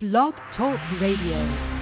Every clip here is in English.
Blog Talk Radio.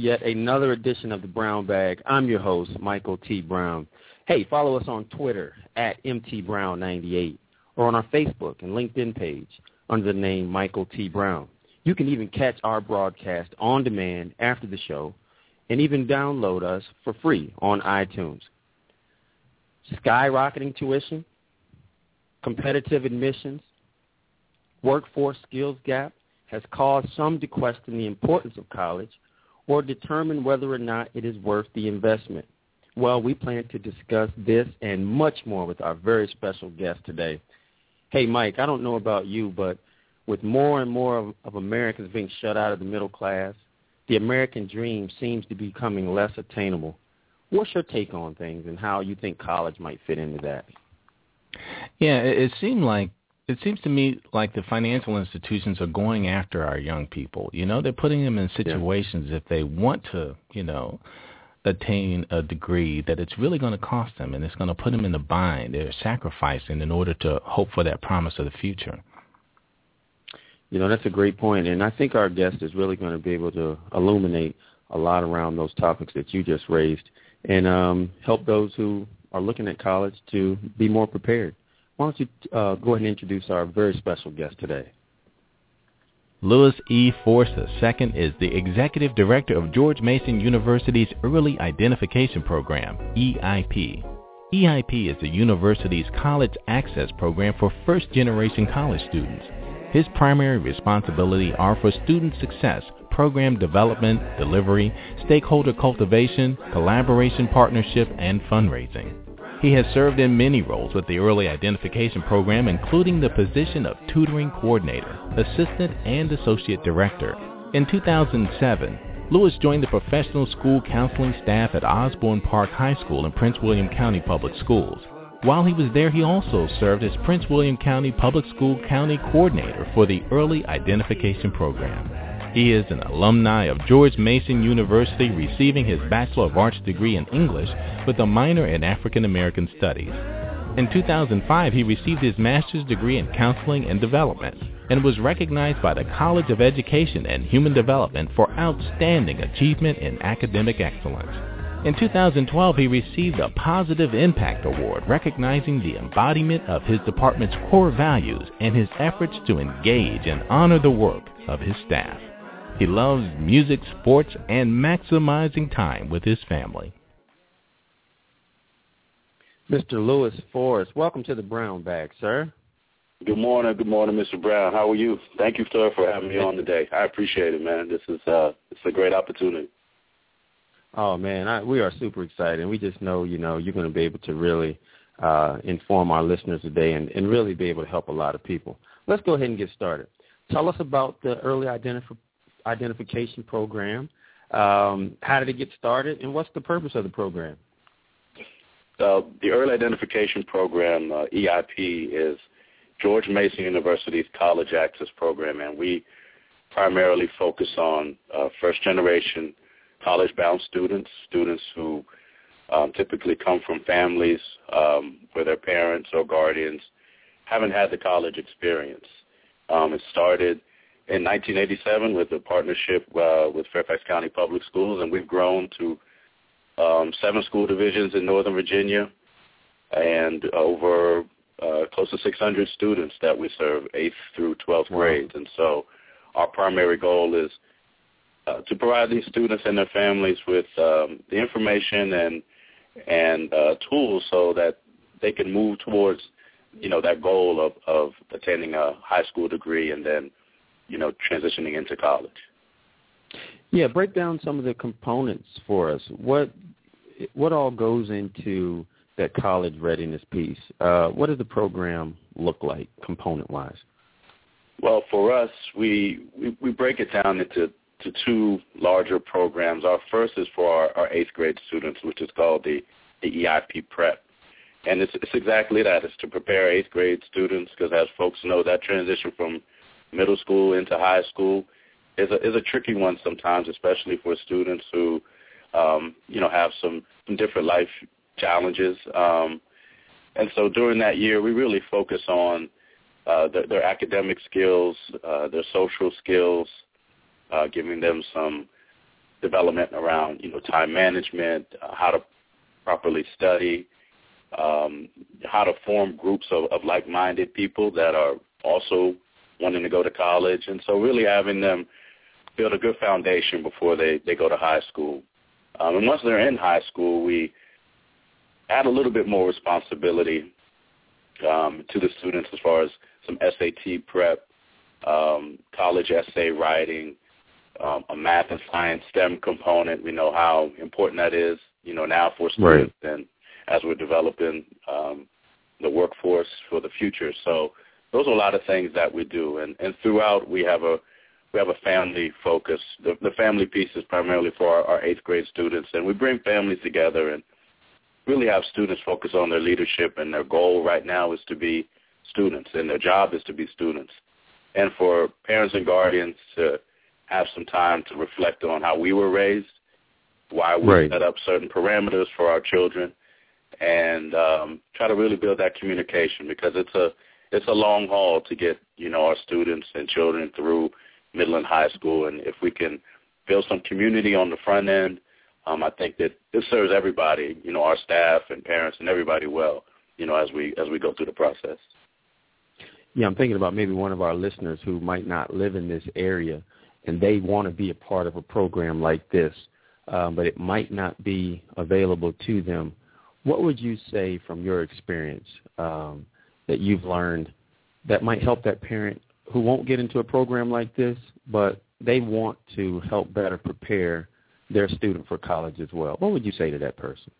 Yet another edition of the Brown Bag. I'm your host, Michael T. Brown. Hey, follow us on Twitter at MTBrown98 or on our Facebook and LinkedIn page under the name Michael T. Brown. You can even catch our broadcast on demand after the show and even download us for free on iTunes. Skyrocketing tuition, competitive admissions, workforce skills gap, has caused some to question the importance of college or determine whether or not it is worth the investment. Well, we plan to discuss this and much more with our very special guest today. Hey, Mike, I don't know about you, but with more and more of, of Americans being shut out of the middle class, the American dream seems to be becoming less attainable. What's your take on things and how you think college might fit into that? Yeah, it, it seemed like it seems to me like the financial institutions are going after our young people. You know, they're putting them in situations if they want to, you know, attain a degree that it's really going to cost them and it's going to put them in a bind. They're sacrificing in order to hope for that promise of the future. You know, that's a great point, and I think our guest is really going to be able to illuminate a lot around those topics that you just raised and um, help those who are looking at college to be more prepared. Why don't you uh, go ahead and introduce our very special guest today? Louis E. Force II is the Executive Director of George Mason University's Early Identification Program, EIP. EIP is the university's college access program for first-generation college students. His primary responsibility are for student success, program development, delivery, stakeholder cultivation, collaboration partnership, and fundraising. He has served in many roles with the Early Identification Program, including the position of Tutoring Coordinator, Assistant, and Associate Director. In 2007, Lewis joined the professional school counseling staff at Osbourn Park High School in Prince William County Public Schools. While he was there, he also served as Prince William County Public School County Coordinator for the Early Identification Program. He is an alumni of George Mason University, receiving his Bachelor of Arts degree in English with a minor in African American Studies. In 2005, he received his master's degree in counseling and development and was recognized by the College of Education and Human Development for outstanding achievement in academic excellence. In 2012, he received a Positive Impact Award recognizing the embodiment of his department's core values and his efforts to engage and honor the work of his staff. He loves music, sports, and maximizing time with his family. Mr. Lewis Forrest, welcome to the Brown Bag, sir. Good morning, good morning, Mr. Brown. How are you? Thank you, sir, for having me on today. I appreciate it, man. This is uh, it's a great opportunity. Oh man, I, we are super excited. We just know, you know, you're going to be able to really uh, inform our listeners today and, and really be able to help a lot of people. Let's go ahead and get started. Tell us about the early identif- identification program. Um, how did it get started, and what's the purpose of the program? Uh, the Early Identification Program, uh, EIP, is George Mason University's College Access Program, and we primarily focus on uh, first-generation college-bound students, students who um, typically come from families um, where their parents or guardians haven't had the college experience. Um, it started in 1987 with a partnership uh, with Fairfax County Public Schools, and we've grown to um, seven school divisions in Northern Virginia and over uh, close to 600 students that we serve, 8th through 12th wow. grades. And so our primary goal is uh, to provide these students and their families with um, the information and and uh, tools so that they can move towards you know that goal of of attending a high school degree and then you know transitioning into college. Yeah, break down some of the components for us. What what all goes into that college readiness piece? Uh, what does the program look like component wise? Well, for us, we, we, we break it down into to two larger programs. Our first is for our, our eighth grade students, which is called the, the EIP Prep. And it's, it's exactly that. It's to prepare eighth grade students because as folks know, that transition from middle school into high school is a, is a tricky one sometimes, especially for students who, um, you know, have some, some different life challenges. Um, and so during that year, we really focus on uh, their, their academic skills, uh, their social skills, uh, giving them some development around you know time management, uh, how to properly study, um, how to form groups of, of like-minded people that are also wanting to go to college, and so really having them build a good foundation before they they go to high school. Um, and once they're in high school, we add a little bit more responsibility um, to the students as far as some SAT prep, um, college essay writing, um, a math and science STEM component. We know how important that is, you know, now for students right. and as we're developing um, the workforce for the future. So those are a lot of things that we do, and, and throughout we have a we have a family focus. The, the family piece is primarily for our, our eighth grade students, and we bring families together and really have students focus on their leadership. And their goal right now is to be students, and their job is to be students. And for parents and guardians to have some time to reflect on how we were raised, why we right. set up certain parameters for our children, and um, try to really build that communication because it's a it's a long haul to get you know our students and children through middle and high school, and if we can build some community on the front end, um, I think that this serves everybody, you know, our staff and parents and everybody well, you know, as we as we go through the process. Yeah, I'm thinking about maybe one of our listeners who might not live in this area and they want to be a part of a program like this, um, but it might not be available to them. What would you say from your experience um, that you've learned that might help that parent who won't get into a program like this, but they want to help better prepare their student for college as well? What would you say to that person?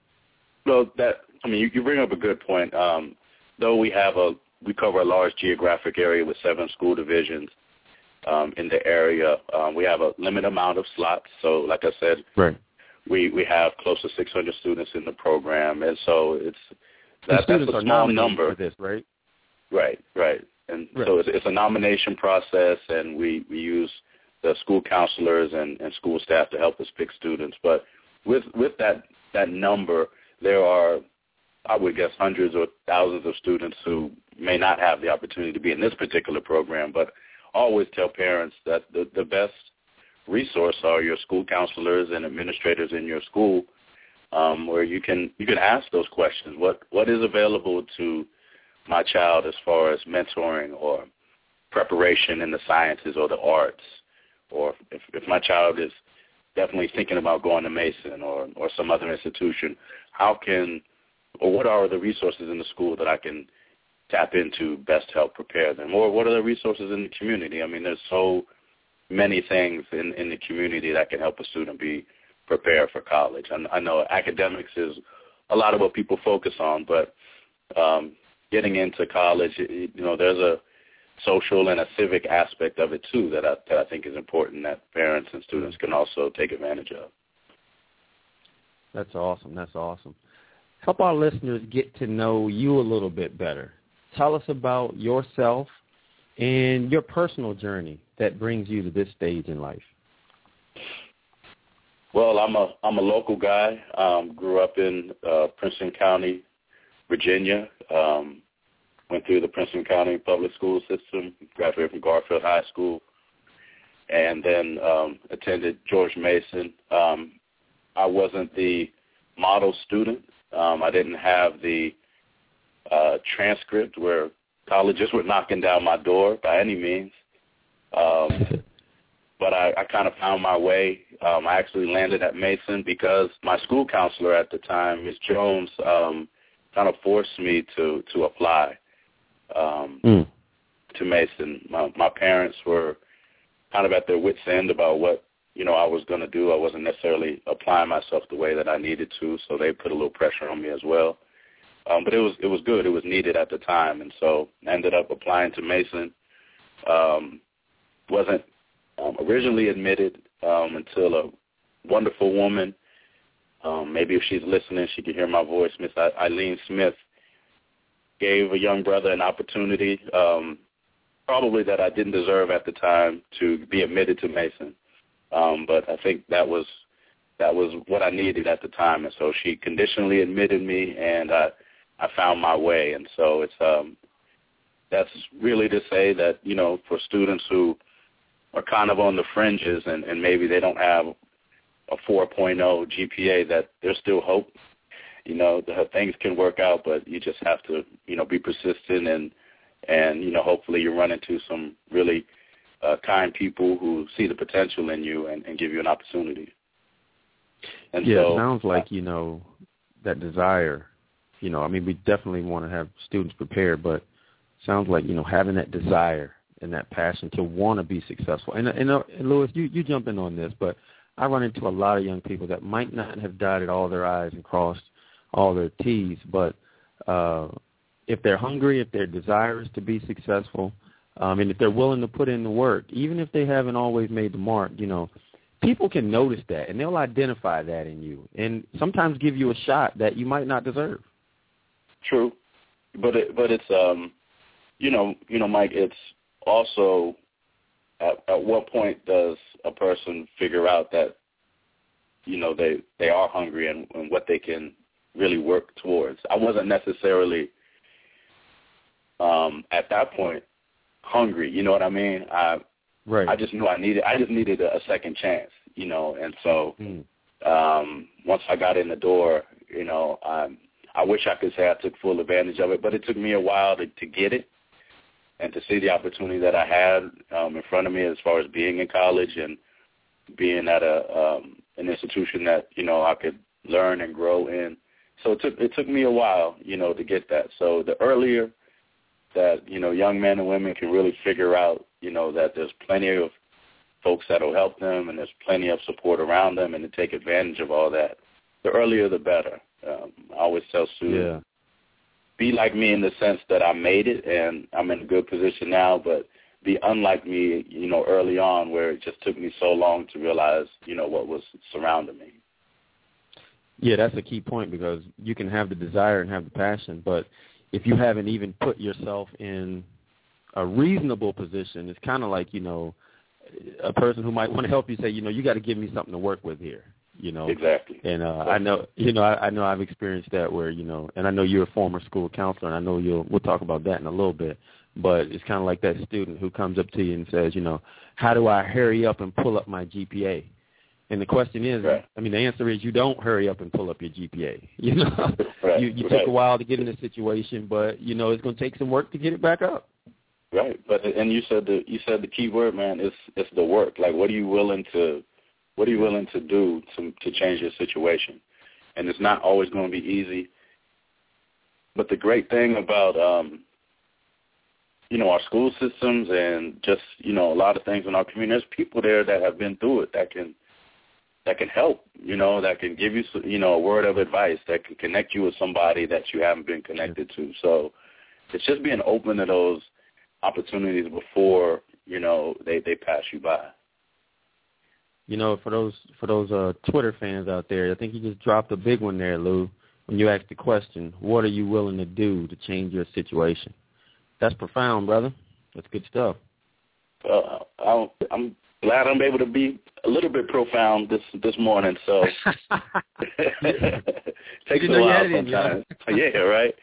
Well, that I mean, you, you bring up a good point. Um, though we have a we cover a large geographic area with seven school divisions um, in the area. Um, we have a limited amount of slots. So, like I said, right. we we have close to 600 students in the program, and so it's that, that's a small number. For this, right? Right, right. And right. so it's, it's a nomination process, and we we use the school counselors and, and school staff to help us pick students. But with with that that number, there are I would guess hundreds or thousands of students who may not have the opportunity to be in this particular program, but always tell parents that the, the best resource are your school counselors and administrators in your school, um, where you can you can ask those questions. What what is available to my child as far as mentoring or preparation in the sciences or the arts, or if, if my child is definitely thinking about going to Mason or or some other institution, how can or what are the resources in the school that I can tap into best help prepare them? Or what are the resources in the community? I mean, there's so many things in, in the community that can help a student be prepared for college. And I know academics is a lot of what people focus on, but um, getting into college, you know, there's a social and a civic aspect of it too that I, that I think is important that parents and students can also take advantage of. That's awesome. That's awesome. help our listeners get to know you a little bit better. Tell us about yourself and your personal journey that brings you to this stage in life. Well, I'm a I'm a local guy. Um, grew up in uh, Prince William County, Virginia. Um, went through the Prince William County public school system. Graduated from Garfield High School, and then um, attended George Mason. Um, I wasn't the model student. Um, I didn't have the uh, transcript where colleges were knocking down my door by any means. Um, but I, I kind of found my way. Um, I actually landed at Mason because my school counselor at the time, Ms. Jones, um, kind of forced me to to apply um, Mm. to Mason. My, my parents were kind of at their wits' end about what you know I was going to do. I wasn't necessarily applying myself the way that I needed to, so they put a little pressure on me as well. Um, but it was it was good. It was needed at the time, and so I ended up applying to Mason. Um, wasn't um, originally admitted um, until a wonderful woman. Um, maybe if she's listening, she could hear my voice. Miss Eileen Smith gave a young brother an opportunity, um, probably that I didn't deserve at the time, to be admitted to Mason. Um, but I think that was that was what I needed at the time, and so she conditionally admitted me, and I I found my way. And so it's um, that's really to say that you know for students who are kind of on the fringes and, and maybe they don't have a 4.0 GPA, that there's still hope. You know, the, things can work out, but you just have to, you know, be persistent and, and you know, hopefully you run into some really uh, kind people who see the potential in you and, and give you an opportunity. And yeah, so, it sounds like you know that desire. You know, I mean, we definitely want to have students prepared, but sounds like you know having that desire and that passion to want to be successful. And, and, uh, and Lewis, you you jump in on this, but I run into a lot of young people that might not have dotted all their I's and crossed all their T's, but uh, if they're hungry, if they're desirous to be successful, um, and if they're willing to put in the work, even if they haven't always made the mark, you know, people can notice that and they'll identify that in you, and sometimes give you a shot that you might not deserve. True, but it, but it's um, you know, you know, Mike, it's also at, at what point does a person figure out that you know they they are hungry and, and what they can really work towards i wasn't necessarily um at that point hungry you know what i mean i Right. i just knew i needed i just needed a, a second chance you know and so Mm. um once i got in the door you know i i wish i could say i took full advantage of it but it took me a while to to get it and to see the opportunity that I had um, in front of me as far as being in college and being at a um, an institution that you know I could learn and grow in. So it took it took me a while, you know, to get that. So the earlier that you know young men and women can really figure out, you know, that there's plenty of folks that will help them and there's plenty of support around them and to take advantage of all that, the earlier the better. Um, I always tell students. Be like me in the sense that I made it and I'm in a good position now, but be unlike me, you know, early on where it just took me so long to realize, you know, what was surrounding me. Yeah, that's a key point because you can have the desire and have the passion, but if you haven't even put yourself in a reasonable position, it's kind of like, you know, a person who might want to help you say, you know, you got to give me something to work with here, you know. Exactly. And uh, I know, you know, I, I know I've experienced that where, you know, and I know you're a former school counselor, and I know you'll we'll talk about that in a little bit. But it's kind of like that student who comes up to you and says, you know, how do I hurry up and pull up my GPA? And the question is, Right. I mean, the answer is you don't hurry up and pull up your GPA. You know, Right, you, you right. took a while to get in this situation, but you know it's going to take some work to get it back up. Right. But and you said the you said the key word, man, is it's the work. Like what are you willing to what are you willing to do to to change your situation? And it's not always going to be easy. But the great thing about um you know, our school systems and just, you know, a lot of things in our community, there's people there that have been through it that can that can help, you know, that can give you, you know, a word of advice, that can connect you with somebody that you haven't been connected to. So it's just being open to those opportunities before, you know, they they pass you by. You know, for those for those uh Twitter fans out there, I think you just dropped a big one there, Lou, when you asked the question, what are you willing to do to change your situation? That's profound, brother. That's good stuff. Uh, I'm, I'm glad I'm able to be a little bit profound this this morning. So takes a while had it you. sometimes. yeah, right.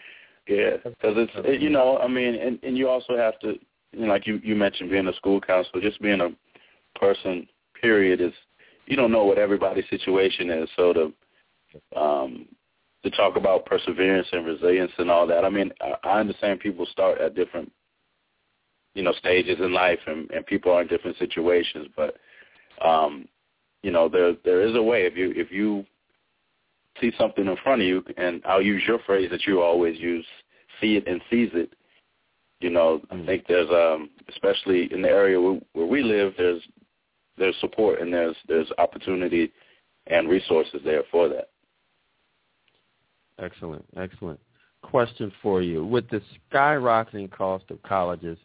Yeah, because it's it, you know I mean, and and you also have to you know, like you you mentioned being a school counselor, just being a person. Period is you don't know what everybody's situation is, so to um to talk about perseverance and resilience and all that. I mean, I, understand people start at different you know stages in life and, and people are in different situations but um you know there there is a way if you if you see something in front of you and I'll use your phrase that you always use see it and seize it you know I think there's um especially in the area where, where we live there's there's support and there's there's opportunity and resources there for that Excellent, excellent. Question for you: With the skyrocketing cost of colleges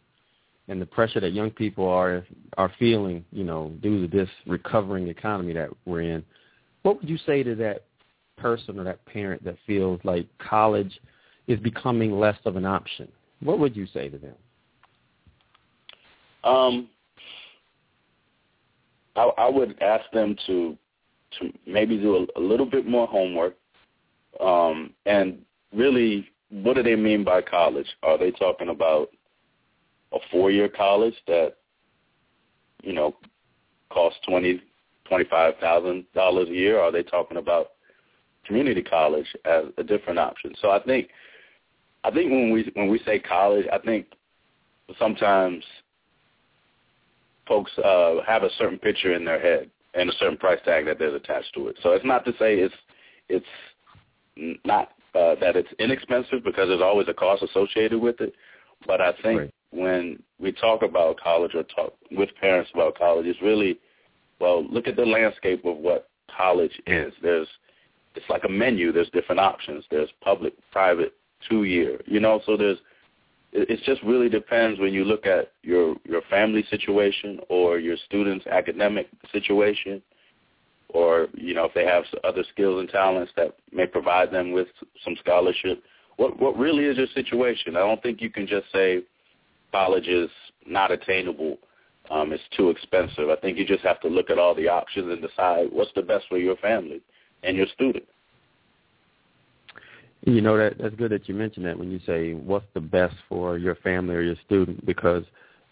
and the pressure that young people are are feeling, you know, due to this recovering economy that we're in, what would you say to that person or that parent that feels like college is becoming less of an option? What would you say to them? Um, I, I would ask them to to maybe do a, a little bit more homework, um, and really, what do they mean by college? Are they talking about a four-year college that you know costs twenty twenty five thousand dollars a year? Are they talking about community college as a different option? So I think I think when we when we say college, I think sometimes folks uh, have a certain picture in their head and a certain price tag that is attached to it. So it's not to say it's it's not uh, that it's inexpensive because there's always a cost associated with it. But I think Right. when we talk about college or talk with parents about college, it's really well look at the landscape of what college is. There's it's like a menu. There's different options. There's public, private, two year. You know, so there's it just really depends when you look at your your family situation or your students' academic situation, or you know if they have other skills and talents that may provide them with some scholarship. What what really is your situation? I don't think you can just say college is not attainable. Um, it's too expensive. I think you just have to look at all the options and decide what's the best for your family and your student. You know that that's good that you mentioned that when you say what's the best for your family or your student because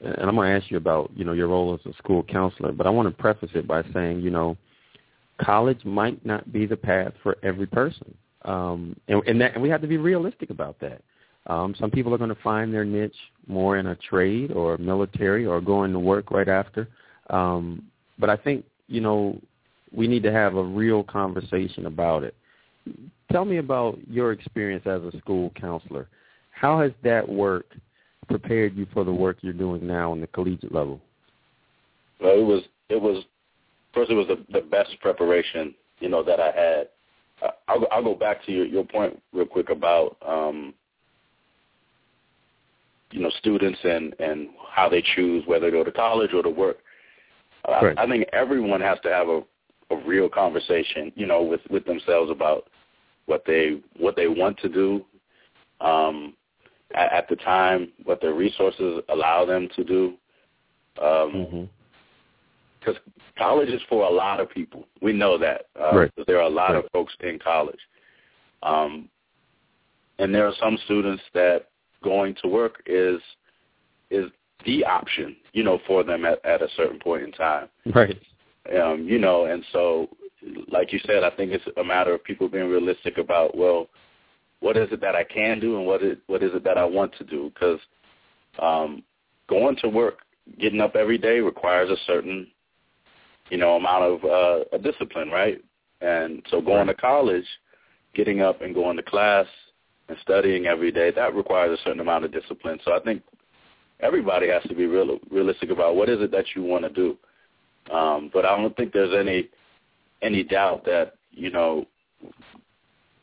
and I'm going to ask you about, you know, your role as a school counselor, but I want to preface it by saying, you know, college might not be the path for every person. Um and and, that, and we have to be realistic about that. Um some people are going to find their niche more in a trade or military or going to work right after. Um but I think, you know, we need to have a real conversation about it tell me about your experience as a school counselor. How has that work prepared you for the work you're doing now on the collegiate level? Well, it was it was first it was the, the best preparation you know that I had. Uh, I'll, I'll go back to your, your point real quick about um, you know students and and how they choose whether to go to college or to work. Uh, Right. I, I think everyone has to have a, a real conversation, you know, with with themselves about what they what they want to do um, at, at the time, what their resources allow them to do. Um, Mm-hmm. because college is for a lot of people. We know that. Uh, Right. There are a lot Right. of folks in college. Um, and there are some students that going to work is is the option, you know, for them at, at a certain point in time. Right. Um, you know, and so like you said, I think it's a matter of people being realistic about, well, what is it that I can do and what is what is it that I want to do? Because um, going to work, getting up every day requires a certain, you know, amount of uh, a discipline, right? And so going to college, getting up and going to class and studying every day, that requires a certain amount of discipline. So I think everybody has to be real realistic about what is it that you want to do. Um, but I don't think there's any any doubt that you know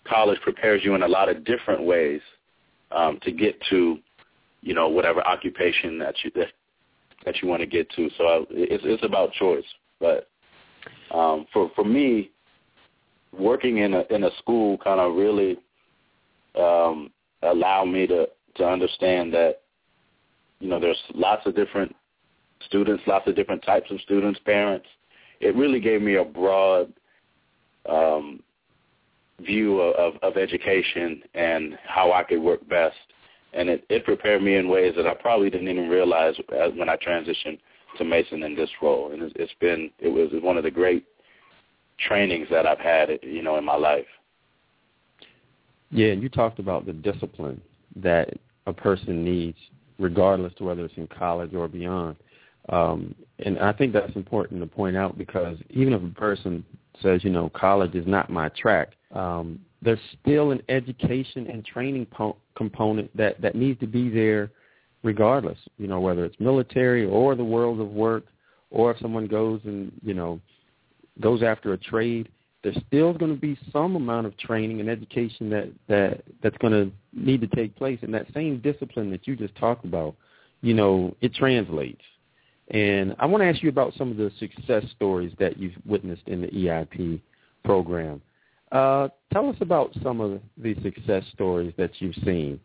college prepares you in a lot of different ways um, to get to you know whatever occupation that you that, that you want to get to. So I, it's it's about choice. But um, for for me, working in a in a school kind of really um, allowed me to to understand that you know there's lots of different students, lots of different types of students, parents. It really gave me a broad um, view of, of education and how I could work best. And it, it prepared me in ways that I probably didn't even realize when I transitioned to Mason in this role. And it's, it's been, it was one of the great trainings that I've had, you know, in my life. Yeah, and you talked about the discipline that a person needs, regardless to whether it's in college or beyond. Um, and I think that's important to point out because even if a person says, you know, college is not my track, um, there's still an education and training po- component that, that needs to be there regardless, you know, whether it's military or the world of work or if someone goes and, you know, goes after a trade, there's still going to be some amount of training and education that, that that's going to need to take place. And that same discipline that you just talked about, you know, it translates. And I want to ask you about some of the success stories that you've witnessed in the EIP program. Uh, tell us about some of the success stories that you've seen,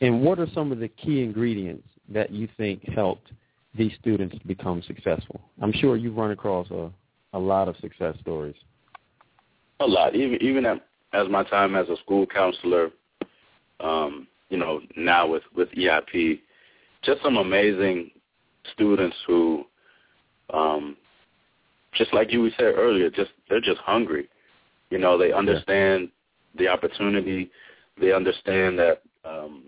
and what are some of the key ingredients that you think helped these students become successful? I'm sure you've run across a, a lot of success stories. A lot, even even at, as my time as a school counselor, um, you know, now with with EIP, just some amazing students who, um, just like you said earlier, just they're just hungry. You know, they understand yeah. the opportunity. They understand that um,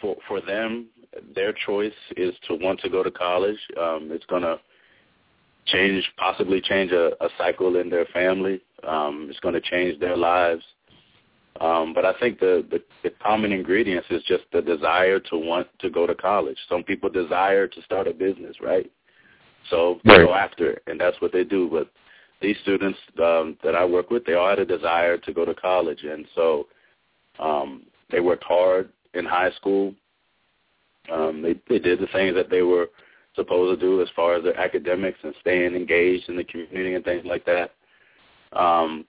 for for them, their choice is to want to go to college. Um, it's going to change, possibly change a, a cycle in their family. Um, it's going to change their lives. Um, but I think the, the, the common ingredients is just the desire to want to go to college. Some people desire to start a business, right? So they right. go after it, and that's what they do. But these students um, that I work with, they all had a desire to go to college, and so um, they worked hard in high school. Um, they they did the things that they were supposed to do as far as their academics and staying engaged in the community and things like that. Um,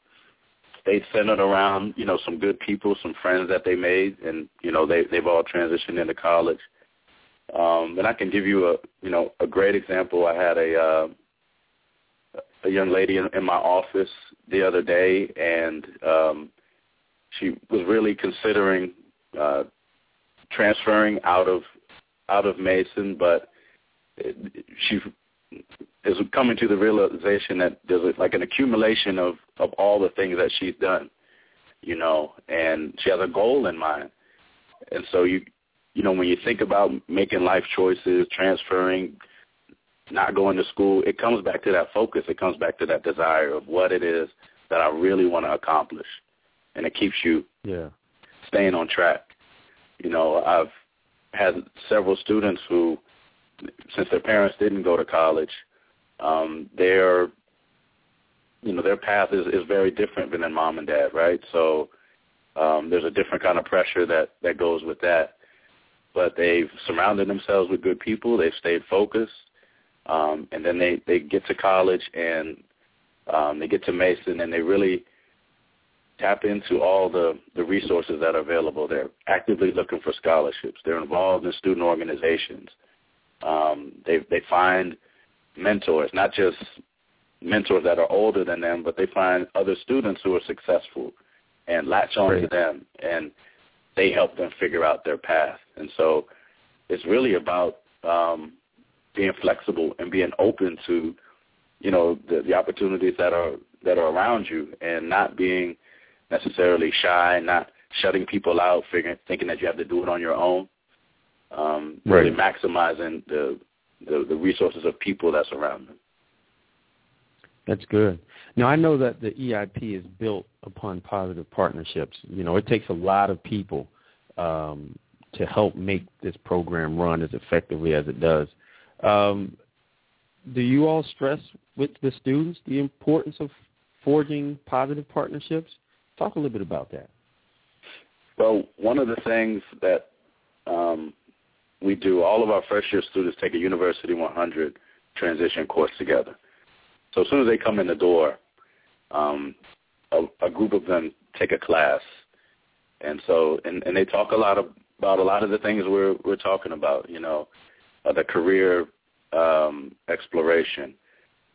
they centered around you know some good people, some friends that they made, and you know they they've all transitioned into college. Um, and I can give you a you know a great example. I had a uh, a young lady in, in my office the other day, and um, she was really considering uh, transferring out of out of Mason, but she is coming to the realization that there's a, like an accumulation of of all the things that she's done, you know, and she has a goal in mind, and so you you know when you think about making life choices, transferring, not going to school, it comes back to that focus. It comes back to that desire of what it is that I really want to accomplish, and it keeps you yeah staying on track. You know, I've had several students who, since their parents didn't go to college, um, their you know their path is is very different than mom and dad, right? So um, there's a different kind of pressure that that goes with that. But they've surrounded themselves with good people. They've stayed focused um, and then they they get to college and um, they get to Mason and they really tap into all the the resources that are available. They're actively looking for scholarships. They're involved in student organizations. Um, they they find mentors, not just mentors that are older than them, but they find other students who are successful and latch on right. to them and they help them figure out their path. And so it's really about um, being flexible and being open to, you know, the, the opportunities that are that are around you, and not being necessarily shy, not shutting people out, figuring thinking that you have to do it on your own. Um, right. Really maximizing the, the the resources of people that surround them. That's good. Now I know that the EIP is built upon positive partnerships. You know, it takes a lot of people um, to help make this program run as effectively as it does. Um, do you all stress with the students the importance of forging positive partnerships? Talk a little bit about that. Well, one of the things that um, we do, all of our first year students take a University 100 transition course together. So as soon as they come in the door, um, a, a group of them take a class, and so and and they talk a lot of, about a lot of the things we're we're talking about. You know, uh, the career um, exploration,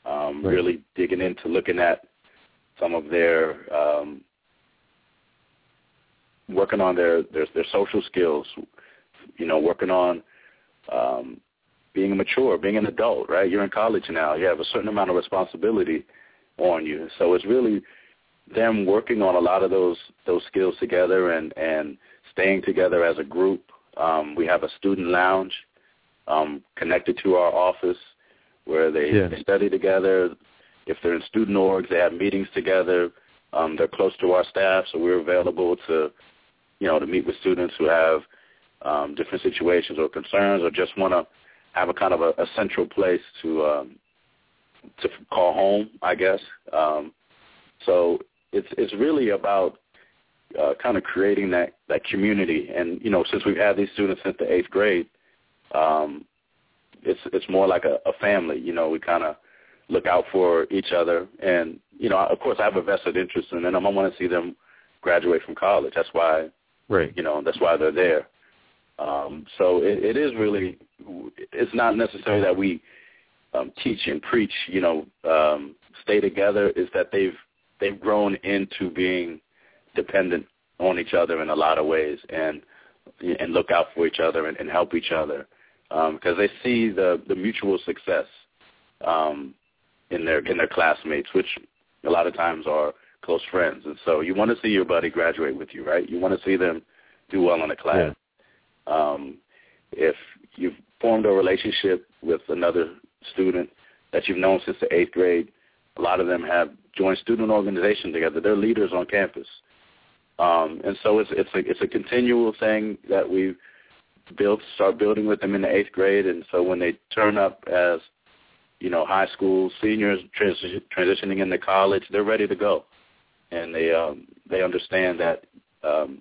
um, Right. really digging into looking at some of their um, working on their, their their social skills. You know, working on um, being mature, being an adult. Right, you're in college now. You have a certain amount of responsibility on you. So it's really them working on a lot of those those skills together and and staying together as a group. Um, we have a student lounge um, connected to our office where they, Yeah. they study together. If they're in student orgs, they have meetings together. Um, they're close to our staff, so we're available to, you know, to meet with students who have um, different situations or concerns, or just want to have a kind of a, a central place to um, to call home, I guess. Um, so it's it's really about uh, kind of creating that that community, and you know, since we've had these students since the eighth grade, um, it's it's more like a, a family. You know, we kind of look out for each other, and you know, of course, I have a vested interest in them. I want to see them graduate from college. That's why Right. you know that's why they're there. Um, so it, it is really it's not necessary that we um, teach and preach, you know, um, stay together. Is that they've they've grown into being dependent on each other in a lot of ways, and and look out for each other and, and help each other because they see the the mutual success um, in their in their classmates, which a lot of times are close friends. And so you want to see your buddy graduate with you, right? You want to see them do well in a class. Um, if you've formed a relationship with another student that you've known since the eighth grade, a lot of them have joined student organizations together. They're leaders on campus. Um, and so it's it's a it's a continual thing that we've built start building with them in the eighth grade and so when they turn up as you know high school seniors transi- transitioning into college they're ready to go and they um they understand that um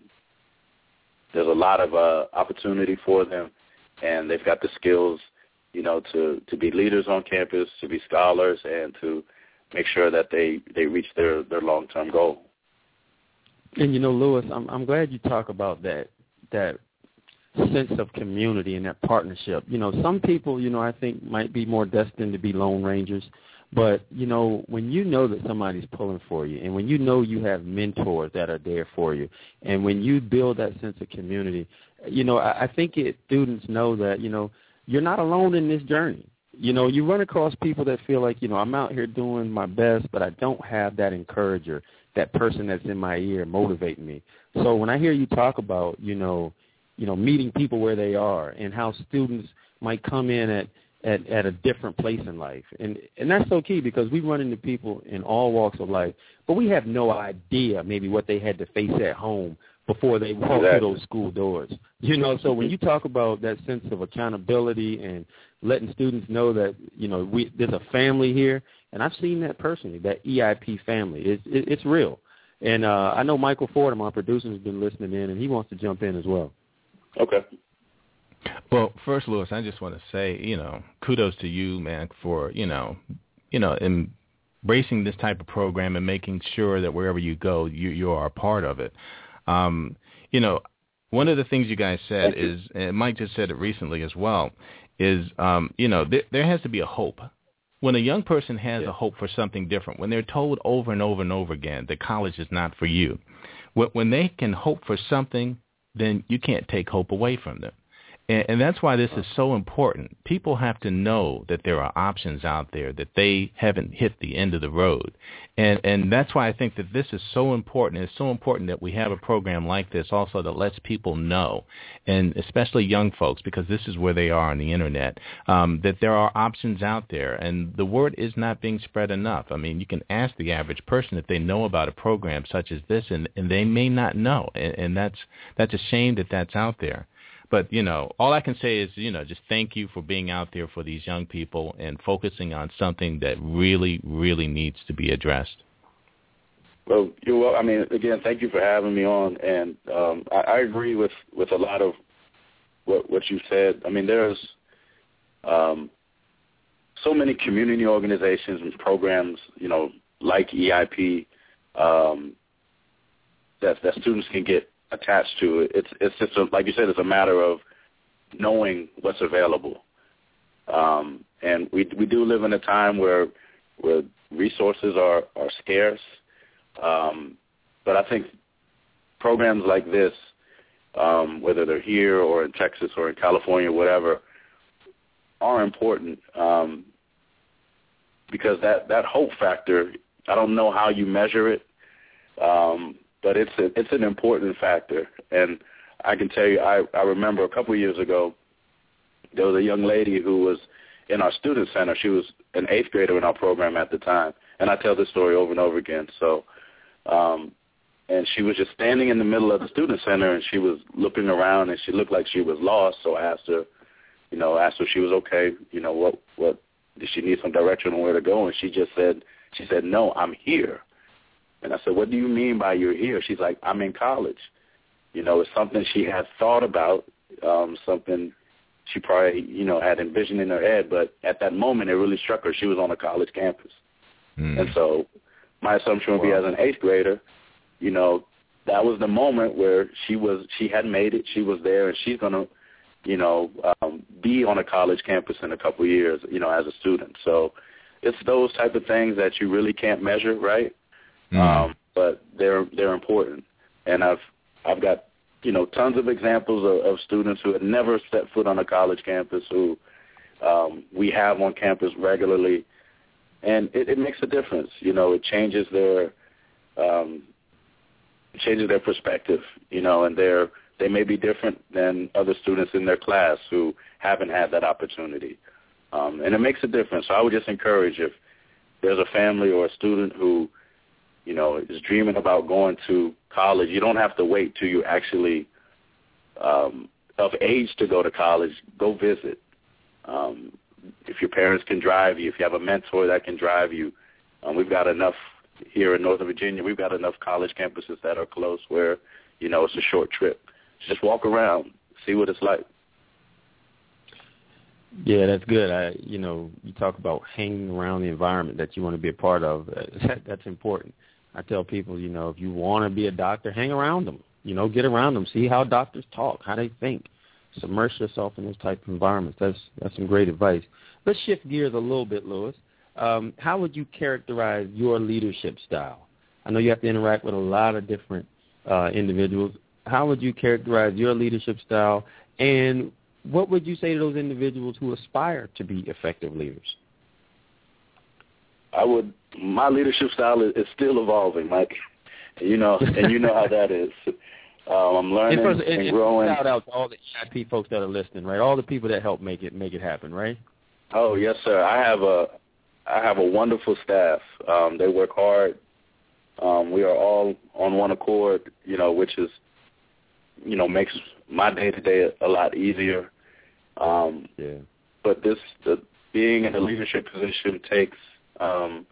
there's a lot of uh opportunity for them and they've got the skills you know to to be leaders on campus to be scholars and to make sure that they they reach their their long term goal And you know, Lewis, I'm I'm glad you talk about that that sense of community and that partnership. You know, some people, you know, I think might be more destined to be lone rangers, but you know, when you know that somebody's pulling for you, and when you know you have mentors that are there for you, and when you build that sense of community, you know, I, I think it students know that you know you're not alone in this journey. You know, you run across people that feel like, you know, I'm out here doing my best, but I don't have that encourager, that person that's in my ear motivating me. So when I hear you talk about, you know, you know, meeting people where they are and how students might come in at at, at a different place in life. And and that's so key because we run into people in all walks of life, but we have no idea maybe what they had to face at home before they walk Exactly. through those school doors. You know, so when you talk about that sense of accountability and letting students know that, you know, we there's a family here, and I've seen that personally, that EIP family. It's it, it's real. And uh I know Michael Ford, my producer, has been listening in, and he wants to jump in as well. okay Well, first, Lewis, I just want to say, you know, kudos to you, man, for you know, you know, embracing this type of program and making sure that wherever you go, you you are a part of it. Um, you know, one of the things you guys said you. is, and Mike just said it recently as well, is um, you know, there, there has to be a hope. When a young person has a hope for something different, when they're told over and over and over again that college is not for you, when they can hope for something, then you can't take hope away from them. And, and that's why this is so important. People have to know that there are options out there, that they haven't hit the end of the road. And, and that's why I think that this is so important. It's so important that we have a program like this also that lets people know, and especially young folks, because this is where they are on the Internet, um, that there are options out there. And the word is not being spread enough. I mean, you can ask the average person if they know about a program such as this, and, and they may not know. And, and that's, that's a shame that that's out there but you know all i can say is you know just thank you for being out there for these young people and focusing on something that really really needs to be addressed Well, you're well. I mean, again, thank you for having me on, and um, I, I agree with with a lot of what what you said. I mean, there's um, so many community organizations and programs, you know, like EIP, um, that that students can get attached to it. It's it's just a, like you said, it's a matter of knowing what's available. Um, and we we do live in a time where where resources are are scarce. Um, but I think programs like this, um, whether they're here or in Texas or in California, whatever, are important um, because that that hope factor. I don't know how you measure it, um, but it's a, it's an important factor. And I can tell you, I I remember a couple of years ago, there was a young lady who was in our student center. She was an eighth grader in our program at the time, and I tell this story over and over again. So, um, and she was just standing in the middle of the student center, and she was looking around, and she looked like she was lost. So I asked her, you know, asked her if she was okay. You know, what what did she need some direction on where to go? And she just said, she said, no, I'm here. And I said, what do you mean by you're here? She's like, I'm in college. You know, it's something she had thought about, um, something she probably, you know, had envisioned in her head, but at that moment it really struck her. She was on a college campus. Mm. And so my assumption would be as an eighth grader, you know, that was the moment where she was she had made it, she was there and she's gonna, you know, um, be on a college campus in a couple of years, you know, as a student. So it's those type of things that you really can't measure, right? Mm. Um, but they're they're important. And I've I've got you know tons of examples of, of students who had never set foot on a college campus who um, we have on campus regularly, and it, it makes a difference. You know, it changes their um, changes their perspective. You know, and they're they may be different than other students in their class who haven't had that opportunity, um, and it makes a difference. So I would just encourage if there's a family or a student who you know, is dreaming about going to college, you don't have to wait till you actually um, of age to go to college. Go visit. Um, if your parents can drive you, if you have a mentor that can drive you, um, we've got enough here in Northern Virginia. We've got enough college campuses that are close where you know it's a short trip. Just walk around, see what it's like. Yeah, that's good. I, you know, you talk about hanging around the environment that you want to be a part of. That, that's important. I tell people, you know, if you want to be a doctor, hang around them. You know, get around them, see how doctors talk, how they think. Submerge yourself in those type of environments. That's that's some great advice. Let's shift gears a little bit, Lewis. Um, how would you characterize your leadership style? I know you have to interact with a lot of different uh, individuals. How would you characterize your leadership style, and what would you say to those individuals who aspire to be effective leaders? I would. My leadership style is, is still evolving, Mike. You know, and you know how that is. Um, I'm learning and, first, and, and growing. Shout out to all the EIP folks that are listening, right? All the people that help make it make it happen, right? Oh yes, sir. I have a I have a wonderful staff. Um, they work hard. Um, we are all on one accord, you know, which is, you know, makes my day to day a lot easier. Um, Yeah. but this the, being in a leadership position takes um,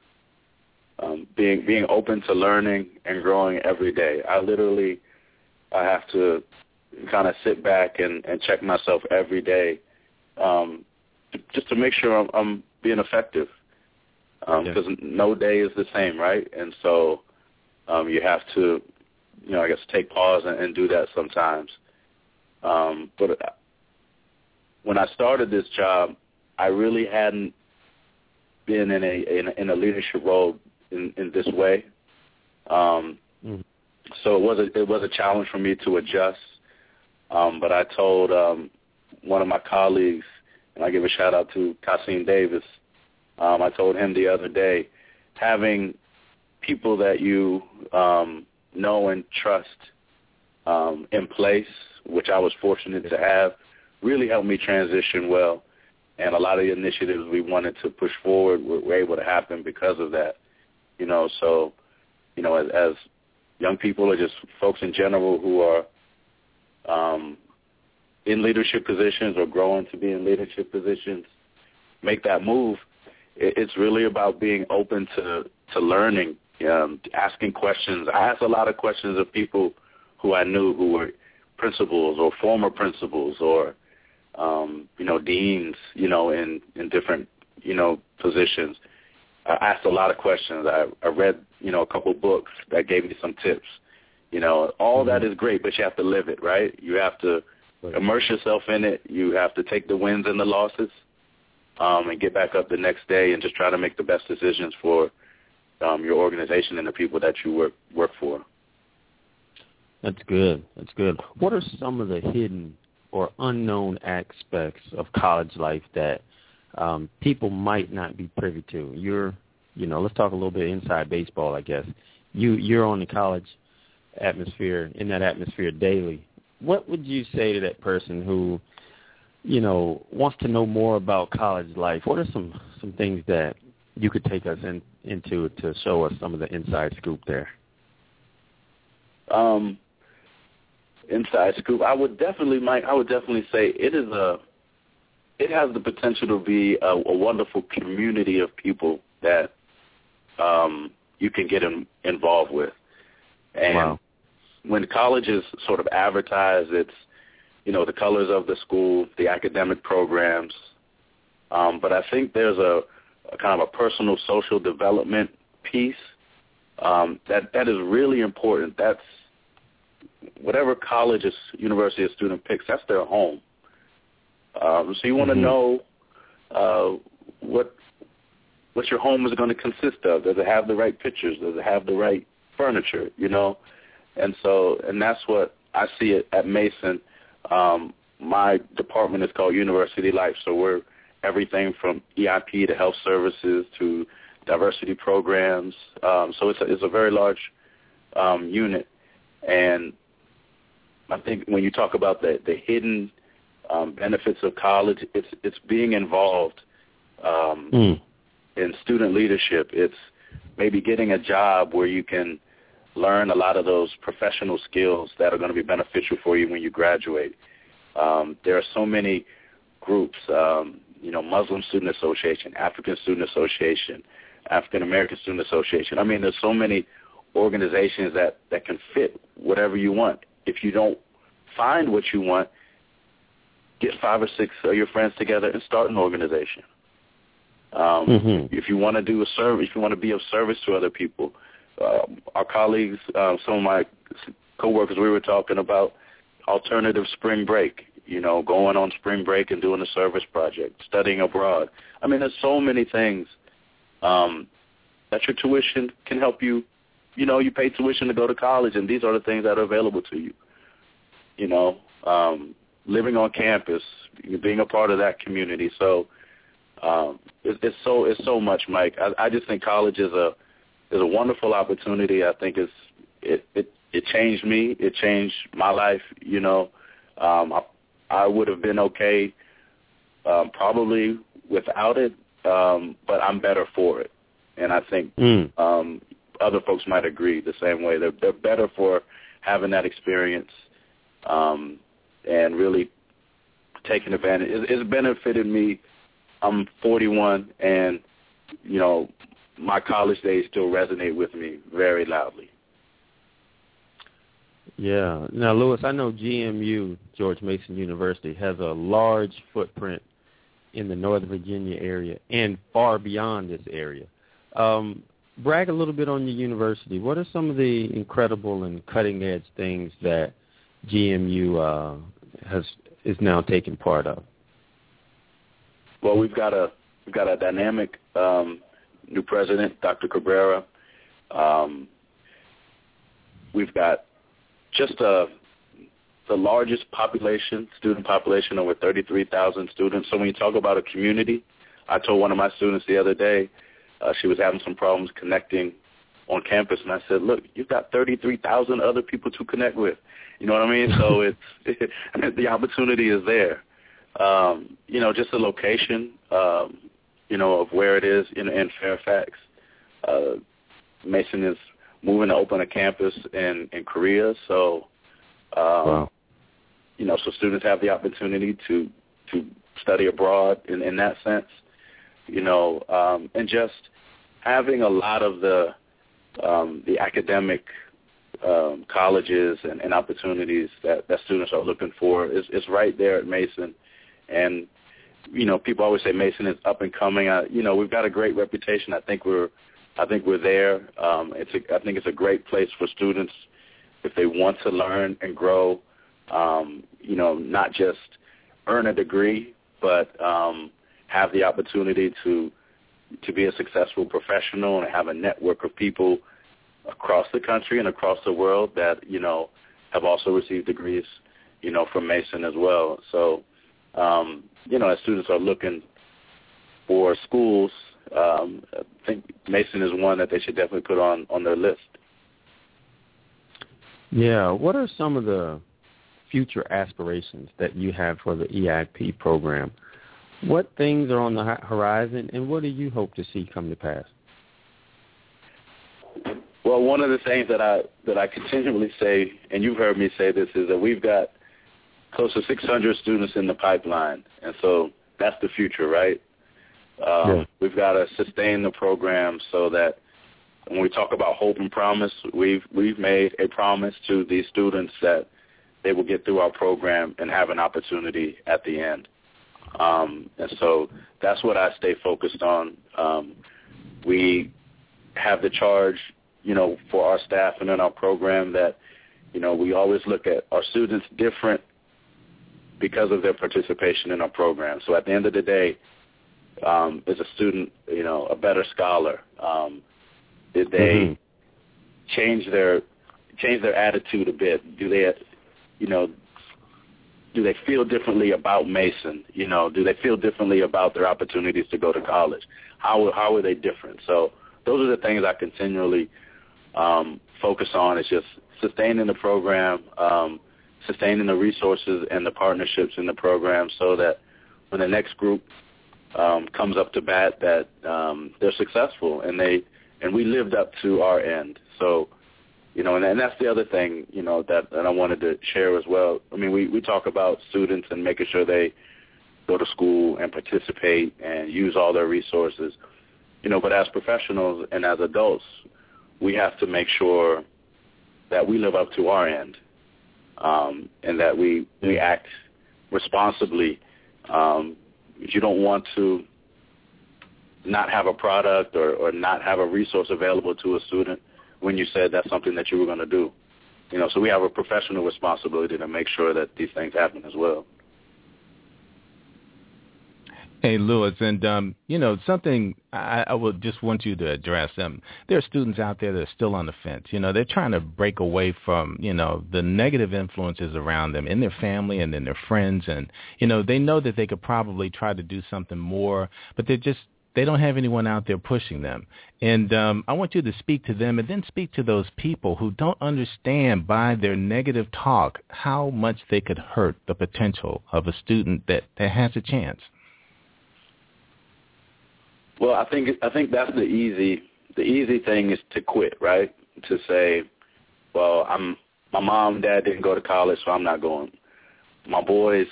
um, being being open to learning and growing every day. I literally I have to kind of sit back and, and check myself every day, um, just to make sure I'm, I'm being effective. Because Yeah. no day is the same, right? And so um, you have to, you know, I guess take pause and, and do that sometimes. Um, but when I started this job, I really hadn't been in a in a, in a leadership role in, in this way. Um, Mhm. So it was a it was a challenge for me to adjust. Um, but I told um, one of my colleagues, and I give a shout out to Kasim Davis. Um, I told him the other day, having people that you um, know and trust um, in place, which I was fortunate to have, really helped me transition well. And a lot of the initiatives we wanted to push forward were, were able to happen because of that. You know, so you know, as, as young people or just folks in general who are um, in leadership positions or growing to be in leadership positions, make that move. It, it's really about being open to to learning, um, asking questions. I asked a lot of questions of people who I knew who were principals or former principals or um, you know deans, you know, in in different you know positions. I asked a lot of questions. I, I read, you know, a couple books that gave me some tips, You know, all that is great, but you have to live it, right? You have to Right. immerse yourself in it. You have to take the wins and the losses, um, and get back up the next day and just try to make the best decisions for um, your organization and the people that you work work for. That's good. That's good. What are some of the hidden or unknown aspects of college life that um, people might not be privy to? You're, you know, let's talk a little bit inside baseball. I guess you you're on the college atmosphere in that atmosphere daily. What would you say to that person who, you know, wants to know more about college life? What are some some things that you could take us in, into to show us some of the inside scoop there? um, inside scoop. I would definitely, Mike. I would definitely say it is a. It has the potential to be a, a wonderful community of people that um, you can get in, involved with. And Wow. when college is sort of advertised, it's you know the colors of the school, the academic programs. Um, but I think there's a, a kind of a personal social development piece um, that that is really important. That's whatever college or university a student picks. That's their home. Um, so you want to Mhm. know uh, what what your home is going to consist of. Does it have the right pictures? Does it have the right furniture? You know, and so and that's what I see it at Mason. Um, my department is called University Life, so we're everything from EIP to health services to diversity programs. Um, so it's a, it's a very large um, unit, and I think when you talk about the the hidden um, benefits of college, it's it's being involved um, Mm. in student leadership. It's maybe getting a job where you can learn a lot of those professional skills that are going to be beneficial for you when you graduate. Um, there are so many groups, um, you know, Muslim Student Association, African Student Association, African American Student Association. I mean, there's so many organizations that, that can fit whatever you want. If you don't find what you want, get five or six of your friends together and start an organization. Um, Mhm. If you want to do a service, if you want to be of service to other people, uh, our colleagues, uh, some of my coworkers, we were talking about alternative spring break. You know, going on spring break and doing a service project, studying abroad. I mean, there's so many things um, that your tuition can help you. You know, you pay tuition to go to college, and these are the things that are available to you. You know, um, living on campus, being a part of that community. So um, it's, it's so it's so much, Mike. I, I just think college is a is a wonderful opportunity. I think it's it it it changed me. It changed my life. You know, um, I, I would have been okay um, probably without it, um, but I'm better for it. And I think Mm. um, other folks might agree the same way. They're they're better for having that experience um, and really taking advantage. It, it's benefited me. I'm 41, and you know my college days still resonate with me very loudly. Yeah. Now, Lewis, I know GMU, George Mason University, has a large footprint in the Northern Virginia area and far beyond this area. Um, brag a little bit on your university. What are some of the incredible and cutting edge things that GMU uh, has is now taking part of? Well, we've got a we've got a dynamic um, new president, Dr. Cabrera. Um, we've got just a the largest population, student population, over 33,000 students. So when you talk about a community, I told one of my students the other day, uh, she was having some problems connecting on campus, and I said, look, you've got 33,000 other people to connect with. You know what I mean? So it's it, the opportunity is there. Um, you know, just the location, um, you know, of where it is in, in Fairfax. Uh, Mason is moving to open a campus in, in Korea, so um, Wow. you know, so students have the opportunity to to study abroad in, in that sense, you know, um, and just having a lot of the um, the academic um, colleges and, and opportunities that, that students are looking for is, is right there at Mason, and you know, people always say Mason is up and coming. I, you know, we've got a great reputation. I think we're I think we're there. Um, it's a, I think it's a great place for students if they want to learn and grow, um, you know, not just earn a degree, but um, have the opportunity to to be a successful professional and have a network of people across the country and across the world that you know have also received degrees, you know, from Mason as well. So, um, you know, as students are looking for schools, um, I think Mason is one that they should definitely put on on their list. Yeah. What are some of the future aspirations that you have for the EIP program? What things are on the horizon, and what do you hope to see come to pass? Well, one of the things that I that I continually say, and you've heard me say this, is that we've got close to 600 students in the pipeline, and so that's the future, right? Um, yeah. We've got to sustain the program so that when we talk about hope and promise, we've we've made a promise to these students that they will get through our program and have an opportunity at the end. Um, and so that's what I stay focused on. Um, we have the charge, you know, for our staff and in our program that, you know, we always look at our students different because of their participation in our program. So at the end of the day, um, is a student, you know, a better scholar? Um, did they mm-hmm. change their change their attitude a bit? Do they, you know, do they feel differently about Mason? You know, do they feel differently about their opportunities to go to college? How how are they different? So those are the things I continually um, focus on. Is just sustaining the program, um, sustaining the resources and the partnerships in the program, so that when the next group um, comes up to bat, that um, they're successful and they and we lived up to our end. So you know, and, and that's the other thing, you know, that, that I wanted to share as well. I mean, we, we talk about students and making sure they go to school and participate and use all their resources, you know, but as professionals and as adults, we have to make sure that we live up to our end um, and that we, we act responsibly. Um, you don't want to not have a product or, or not have a resource available to a student when you said that's something that you were going to do. You know, so we have a professional responsibility to make sure that these things happen as well. Hey, Lewis, and um, you know something I, I would just want you to address. Um, there are students out there that are still on the fence. You know, they're trying to break away from you know the negative influences around them in their family and in their friends, and you know they know that they could probably try to do something more, but they're just they don't have anyone out there pushing them. And um, I want you to speak to them and then speak to those people who don't understand by their negative talk how much they could hurt the potential of a student that, that has a chance. Well, I think I think that's the easy the easy thing is to quit, right? To say, well, I'm my mom and dad didn't go to college, so I'm not going. My boys,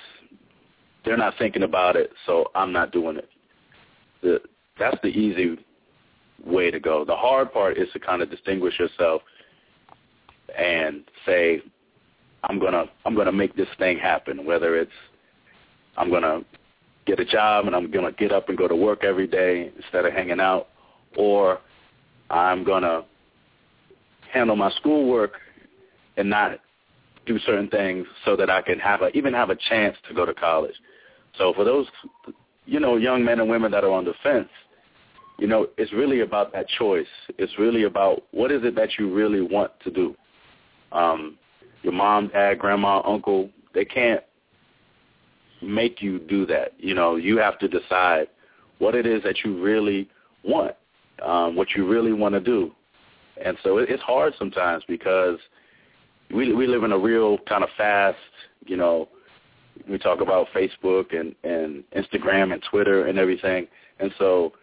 they're not thinking about it, so I'm not doing it the that's the easy way to go. The hard part is to kind of distinguish yourself and say, I'm gonna I'm gonna make this thing happen. Whether it's I'm gonna get a job and I'm gonna get up and go to work every day instead of hanging out, or I'm gonna handle my schoolwork and not do certain things so that I can have a even have a chance to go to college. So for those you know, young men and women that are on the fence, you know, it's really about that choice. It's really about what is it that you really want to do. Um, your mom, dad, grandma, uncle, they can't make you do that. You know, you have to decide what it is that you really want, um, what you really want to do. And so it, it's hard sometimes because we we live in a real kind of fast, you know, we talk about Facebook and and Instagram and Twitter and everything, and so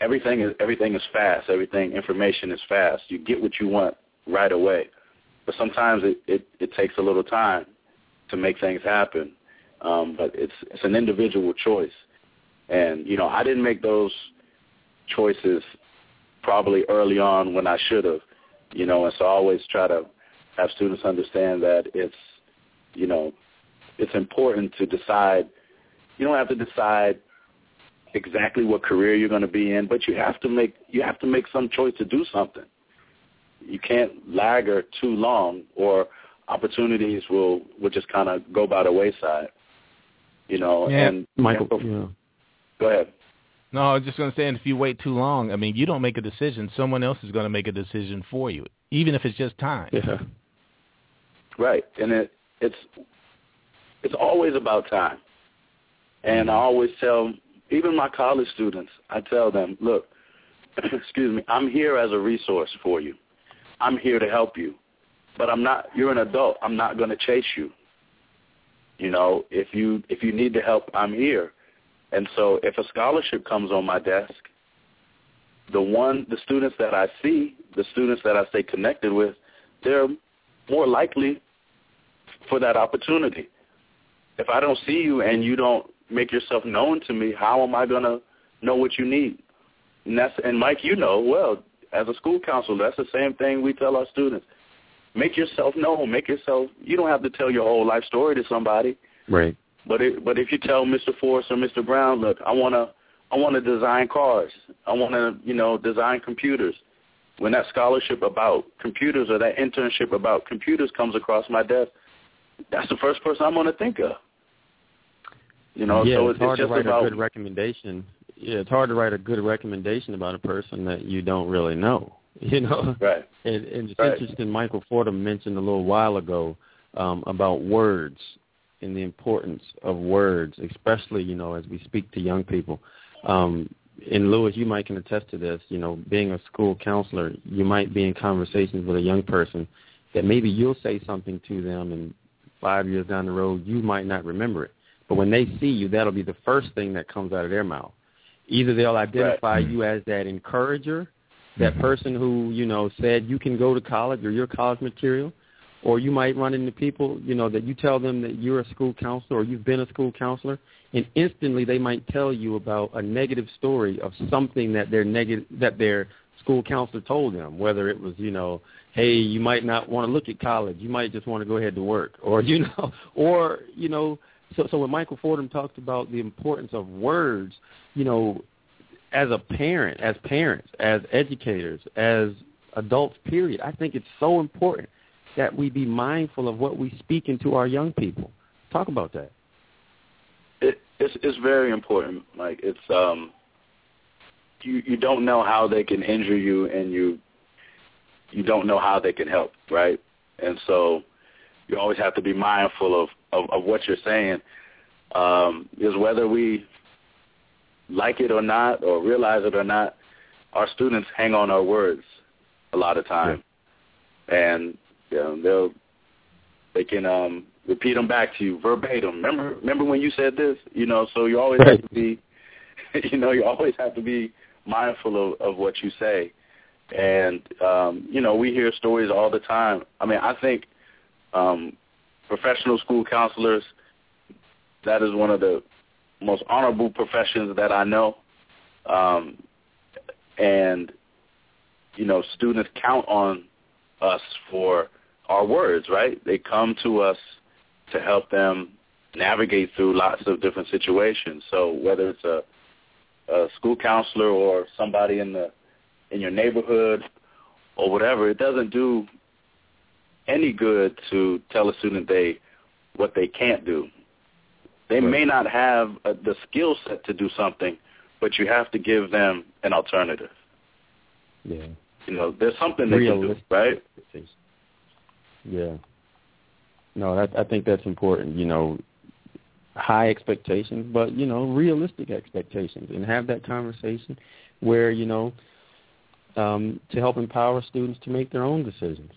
everything is everything is fast. Everything information is fast. You get what you want right away, but sometimes it it, it takes a little time to make things happen. Um, but it's it's an individual choice, and you know I didn't make those choices probably early on when I should have, you know, and so I always try to have students understand that it's you know it's important to decide. You don't have to decide exactly what career you're going to be in, but you have to make you have to make some choice to do something. you can't lagger too long, or opportunities will will just kind of go by the wayside. You know, Yeah, and Michael, and- yeah. go ahead. No, I was just going to say, and if you wait too long, I mean, you don't make a decision. Someone else is going to make a decision for you, even if it's just time. Yeah. Right, and it it's it's always about time. And I mm-hmm. always tell even my college students, I tell them, look, excuse me, I'm here as a resource for you. I'm here to help you. But I'm not you're an adult. I'm not going to chase you. You know, if you if you need the help, I'm here. And so if a scholarship comes on my desk, the one the students that I see, the students that I stay connected with, they're more likely for that opportunity. If I don't see you and you don't make yourself known to me, how am I going to know what you need? And that's and Mike, you know well as a school counselor, that's the same thing we tell our students. Make yourself known. Make yourself. You don't have to tell your whole life story to somebody. Right. But it, but if you tell Mr. Forrest or Mr. Brown, look, I want to I want to design cars. I want to you know design computers. When that scholarship about computers or that internship about computers comes across my desk, that's the first person I'm going to think of. You know, yeah, so it's it's, hard it's to just write about a good recommendation. Yeah, it's hard to write a good recommendation about a person that you don't really know. You know, right. and, and it's Right. interesting. Michael Fordham mentioned a little while ago um, about words and the importance of words, especially you know as we speak to young people. Um, and Lewis, you might can attest to this. You know, being a school counselor, you might be in conversations with a young person that maybe you'll say something to them, and five years down the road, you might not remember it. But when they see you, that'll be the first thing that comes out of their mouth. Either they'll identify Right. you as that encourager, that mm-hmm. person who, you know, said you can go to college or your college material, or you might run into people, you know, that you tell them that you're a school counselor or you've been a school counselor, and instantly they might tell you about a negative story of something that their negative that their school counselor told them, whether it was, you know, hey, you might not want to look at college, you might just want to go ahead to work, or you know, or you know, so so when Michael Fordham talked about the importance of words, you know, as a parent, as parents, as educators, as adults, period, I think it's so important that we be mindful of what we speak into our young people. Talk about that. it, it's it's very important. Like it's um, you you don't know how they can injure you, and you you don't know how they can help, right? And so you always have to be mindful of of, of what you're saying, um, because whether we like it or not, or realize it or not, our students hang on our words a lot of time, and you know, they'll they can um repeat them back to you verbatim. Remember, remember when you said this? You know, so you always have to be, you know, you always have to be mindful of, of what you say. And um, you know, we hear stories all the time. I mean, I think um, professional school counselors that is one of the most honorable professions that I know. Um, and you know, students count on us for our words, right? They come to us to help them navigate through lots of different situations. So whether it's a, a school counselor or somebody in the in your neighborhood or whatever, it doesn't do any good to tell a student they what they can't do. They Right. may not have uh the skill set to do something, but you have to give them an alternative. Yeah. You know, there's something they can do, right? Yeah. No, that, I think that's important. You know, high expectations, but you know, realistic expectations, and have that conversation where you know um, to help empower students to make their own decisions.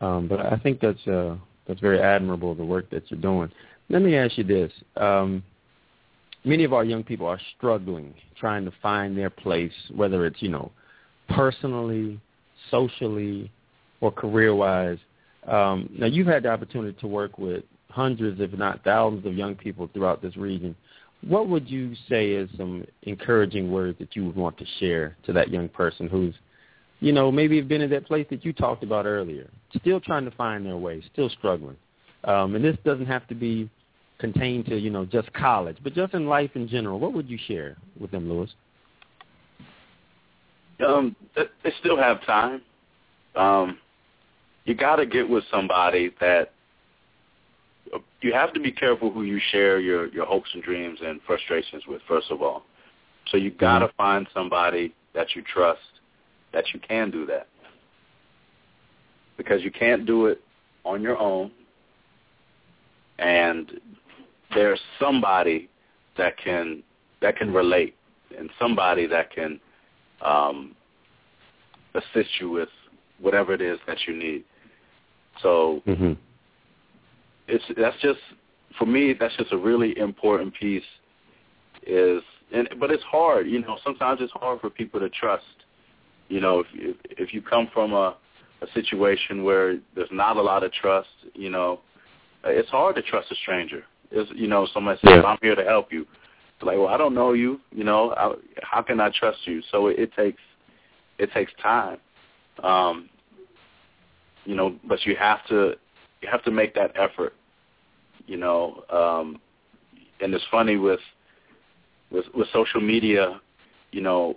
Um, but I think that's uh, that's very admirable the work that you're doing. Let me ask you this: um, many of our young people are struggling trying to find their place, whether it's you know personally, socially, or career-wise. Um, now, you've had the opportunity to work with hundreds, if not thousands, of young people throughout this region. What would you say is some encouraging words that you would want to share to that young person who's, you know, maybe been in that place that you talked about earlier, still trying to find their way, still struggling? Um, and this doesn't have to be contained to, you know, just college, but just in life in general. What would you share with them, Lewis? Um, they still have time. Um, you got to get with somebody that you have to be careful who you share your your hopes and dreams and frustrations with. First of all, so you got to find somebody that you trust that you can do that because you can't do it on your own and there's somebody that can that can relate and somebody that can um, assist you with whatever it is that you need. So hmm it's that's just for me that's just a really important piece is and but it's hard you know sometimes it's hard for people to trust you know if if, if you come from a a situation where there's not a lot of trust you know it's hard to trust a stranger. It's you know somebody says Yeah. i'm here to help you. It's like well i don't know you you know I, how can i trust you? So it, it takes it takes time. Um you know but you have to you have to make that effort you know um and it's funny with with with social media you know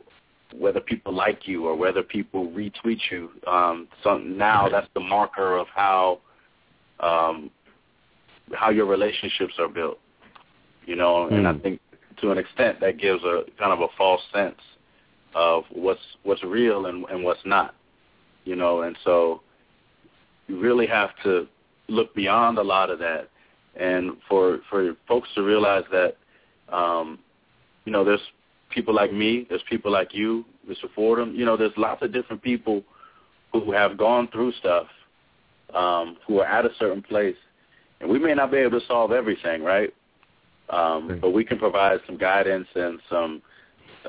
whether people like you or whether people retweet you um so now that's the marker of how um how your relationships are built you know and i Mm. think to an extent that gives a kind of a false sense of what's what's real and and what's not you know and so you really have to look beyond a lot of that. And for for folks to realize that um you know there's people like me there's people like you mr fordham you know there's lots of different people who have gone through stuff um who are at a certain place. And we may not be able to solve everything right? Um but we can provide some guidance and some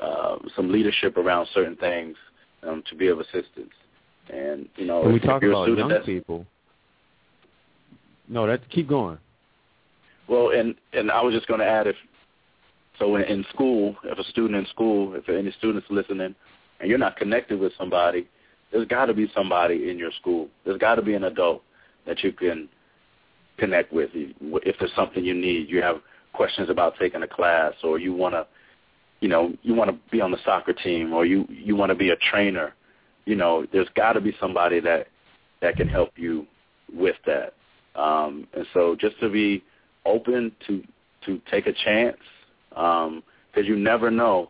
uh, some leadership around certain things um to be of assistance. And you know When we talk about young people, no, that keep going. Well, and and I was just going to add if so in, in school, if a student in school, if any students listening, and you're not connected with somebody, there's got to be somebody in your school. There's got to be an adult that you can connect with. If there's something you need, you have questions about taking a class, or you want to, you know, you want to be on the soccer team, or you you want to be a trainer. You know, there's got to be somebody that that can help you with that. Um, and so just to be open to to take a chance because you never know.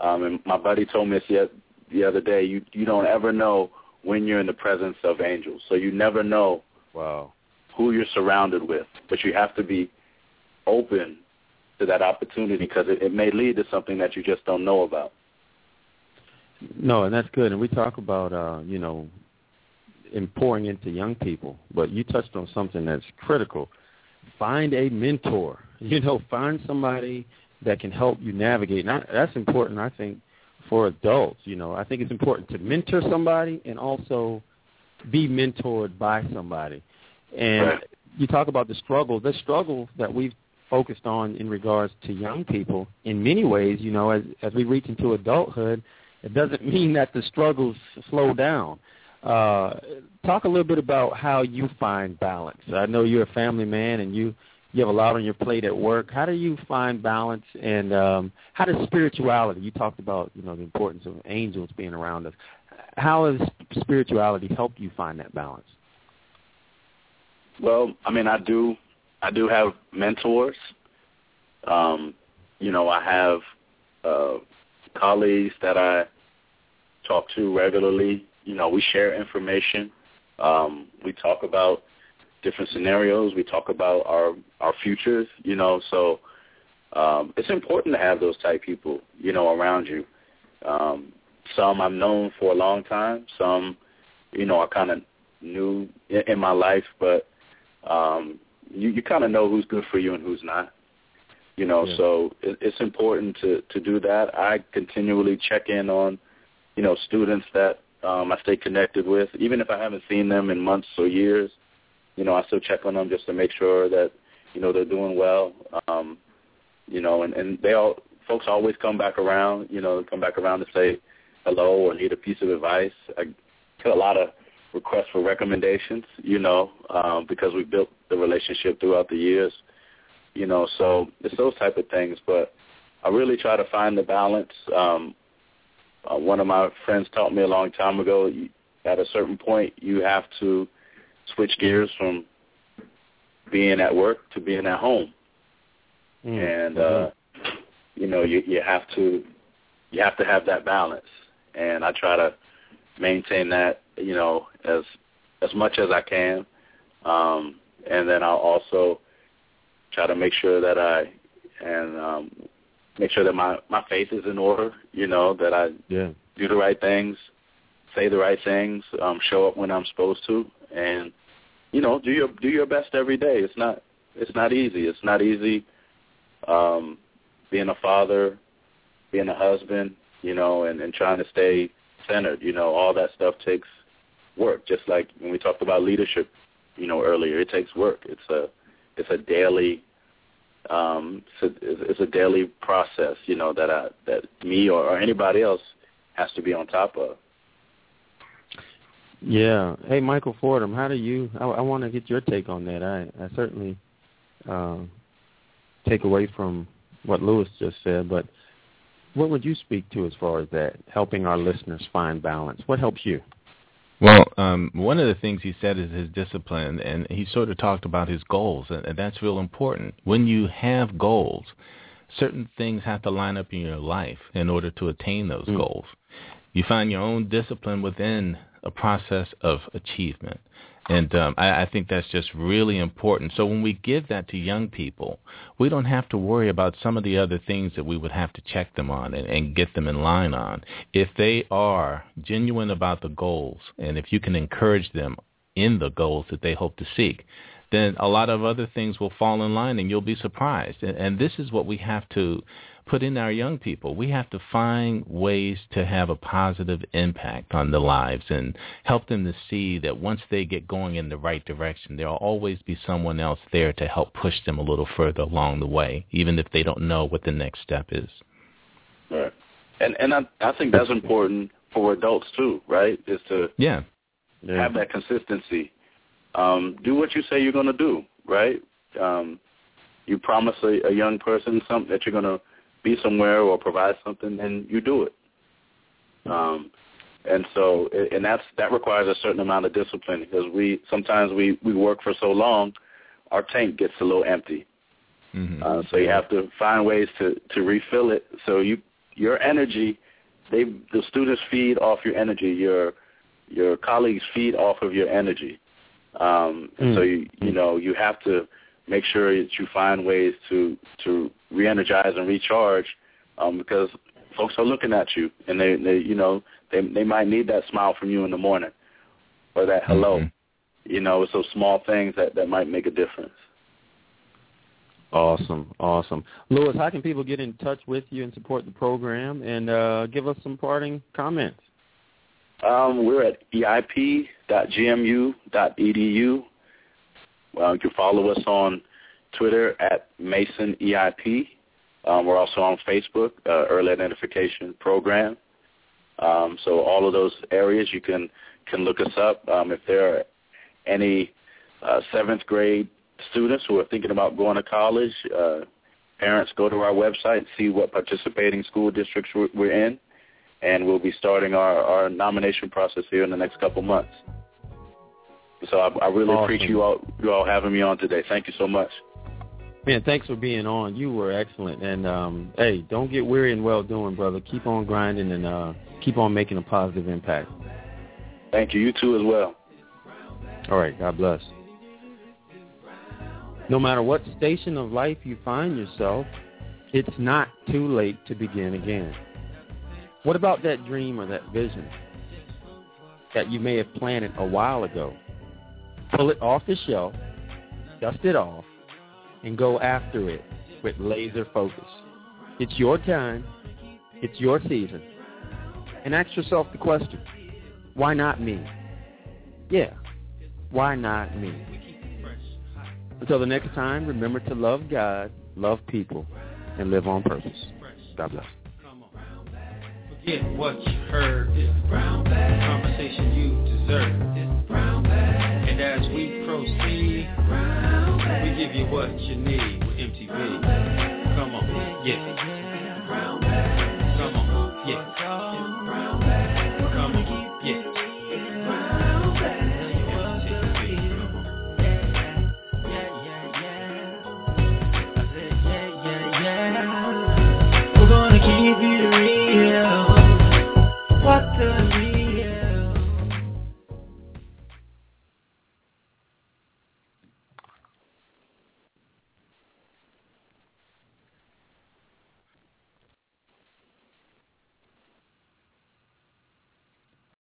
Um, and my buddy told me this the, the other day. You you don't ever know when you're in the presence of angels, so you never know Wow. who you're surrounded with. But you have to be open to that opportunity because it, it may lead to something that you just don't know about. No, and that's good. And we talk about, uh, you know, in pouring into young people, but you touched on something that's critical. Find a mentor. You know, find somebody that can help you navigate. And I, that's important, I think, for adults. You know, I think it's important to mentor somebody and also be mentored by somebody. And Right. you talk about the struggle. The struggle that we've focused on in regards to young people, in many ways, you know, as as we reach into adulthood, it doesn't mean that the struggles slow down. Uh, talk a little bit about how you find balance. I know you're a family man and you you have a lot on your plate at work. How do you find balance and um, how does spirituality? You talked about you know the importance of angels being around us. How has spirituality helped you find that balance? Well, I mean, I do, I do have mentors. Um, you know, I have uh, colleagues that I talk to regularly. You know, we share information. Um, we talk about different scenarios. We talk about our our futures. You know, so um, it's important to have those type people. You know, around you. Um, some I've known for a long time. Some, you know, are kind of new in, in my life, but um, you, you kind of know who's good for you and who's not. You know, Yeah. so it, it's important to to do that. I continually check in on, you know, students that um, I stay connected with, even if I haven't seen them in months or years. You know, I still check on them just to make sure that you know they're doing well. Um, you know, and and they all folks always come back around. You know, come back around to say hello or need a piece of advice. I get a lot of requests for recommendations, you know, um, because we built the relationship throughout the years, you know, so it's those type of things. But I really try to find the balance. Um, uh, one of my friends taught me a long time ago, you, at a certain point, you have to switch gears from being at work to being at home, Mm. and uh, you know you you have to you have to have that balance, and I try to maintain that you know as as much as I can, um, and then I'll also try to make sure that I and um, make sure that my my faith is in order. You know that I yeah. do the right things, say the right things, um, show up when I'm supposed to, and you know do your do your best every day. It's not it's not easy. It's not easy um, being a father, being a husband, you know, and, and trying to stay centered. You know, all that stuff takes work. Just like when we talked about leadership, you know, earlier, it takes work. It's a it's a daily um, it's, a, it's a daily process, you know, that I that me or, or anybody else has to be on top of. Yeah. Hey, Michael Fordham, how do you? I, I want to get your take on that. I, I certainly uh, take away from what Lewis just said, but what would you speak to as far as that helping our listeners find balance? What helps you? Well, um, one of the things he said is his discipline, and he sort of talked about his goals, and, and that's real important. When you have goals, certain things have to line up in your life in order to attain those Mm. goals. You find your own discipline within a process of achievement. And um, I, I think that's just really important. So when we give that to young people, we don't have to worry about some of the other things that we would have to check them on and, and get them in line on. If they are genuine about the goals, and if you can encourage them in the goals that they hope to seek, then a lot of other things will fall in line and you'll be surprised. And, and this is what we have to put in our young people. We have to find ways to have a positive impact on their lives and help them to see that once they get going in the right direction, there will always be someone else there to help push them a little further along the way, even if they don't know what the next step is. Right. And and I I think that's important for adults too, right? Is to Yeah. Yeah. have that consistency. Um, do what you say you're going to do, right? Um, you promise a, a young person something that you're going to be somewhere or provide something, and you do it. Um, and so, and that's that requires a certain amount of discipline because we sometimes we we work for so long, our tank gets a little empty. hmm Uh, so you have to find ways to to refill it. So you your energy, they the students feed off your energy. Your your colleagues feed off of your energy. Um, and so Mm. you you know you have to make sure that you find ways to to re-energize and recharge um, because folks are looking at you and they they you know they they might need that smile from you in the morning or that hello. Mhm. You know, it's those small things that that might make a difference. Awesome, awesome. Lewis, how can people get in touch with you and support the program and uh, give us some parting comments? Um, we're at eip.gmu.edu. Well, you can follow us on Twitter at Mason EIP. Um, we're also on Facebook, uh, Early Identification Program. Um, so all of those areas you can can look us up. Um, if there are any uh, seventh grade students who are thinking about going to college, uh, parents go to our website, and see what participating school districts we're we're in, and we'll be starting our, our nomination process here in the next couple months. So I, I really Awesome. appreciate you all you all having me on today. Thank you so much. Man, thanks for being on. You were excellent. And um, hey, don't get weary and well doing, brother. Keep on grinding and uh, keep on making a positive impact. Thank you. You too as well. All right, God bless. No matter what station of life you find yourself, it's not too late to begin again. What about that dream or that vision that you may have planted a while ago? Pull it off the shelf, dust it off, and go after it with laser focus. It's your time. It's your season. And ask yourself the question, why not me? Yeah, why not me? Until the next time, remember to love God, love people, and live on purpose. God bless. Forget what you heard. It's the brown bag. Conversation you deserve. As we proceed, we give you what you need with MTV. Come on. Yeah.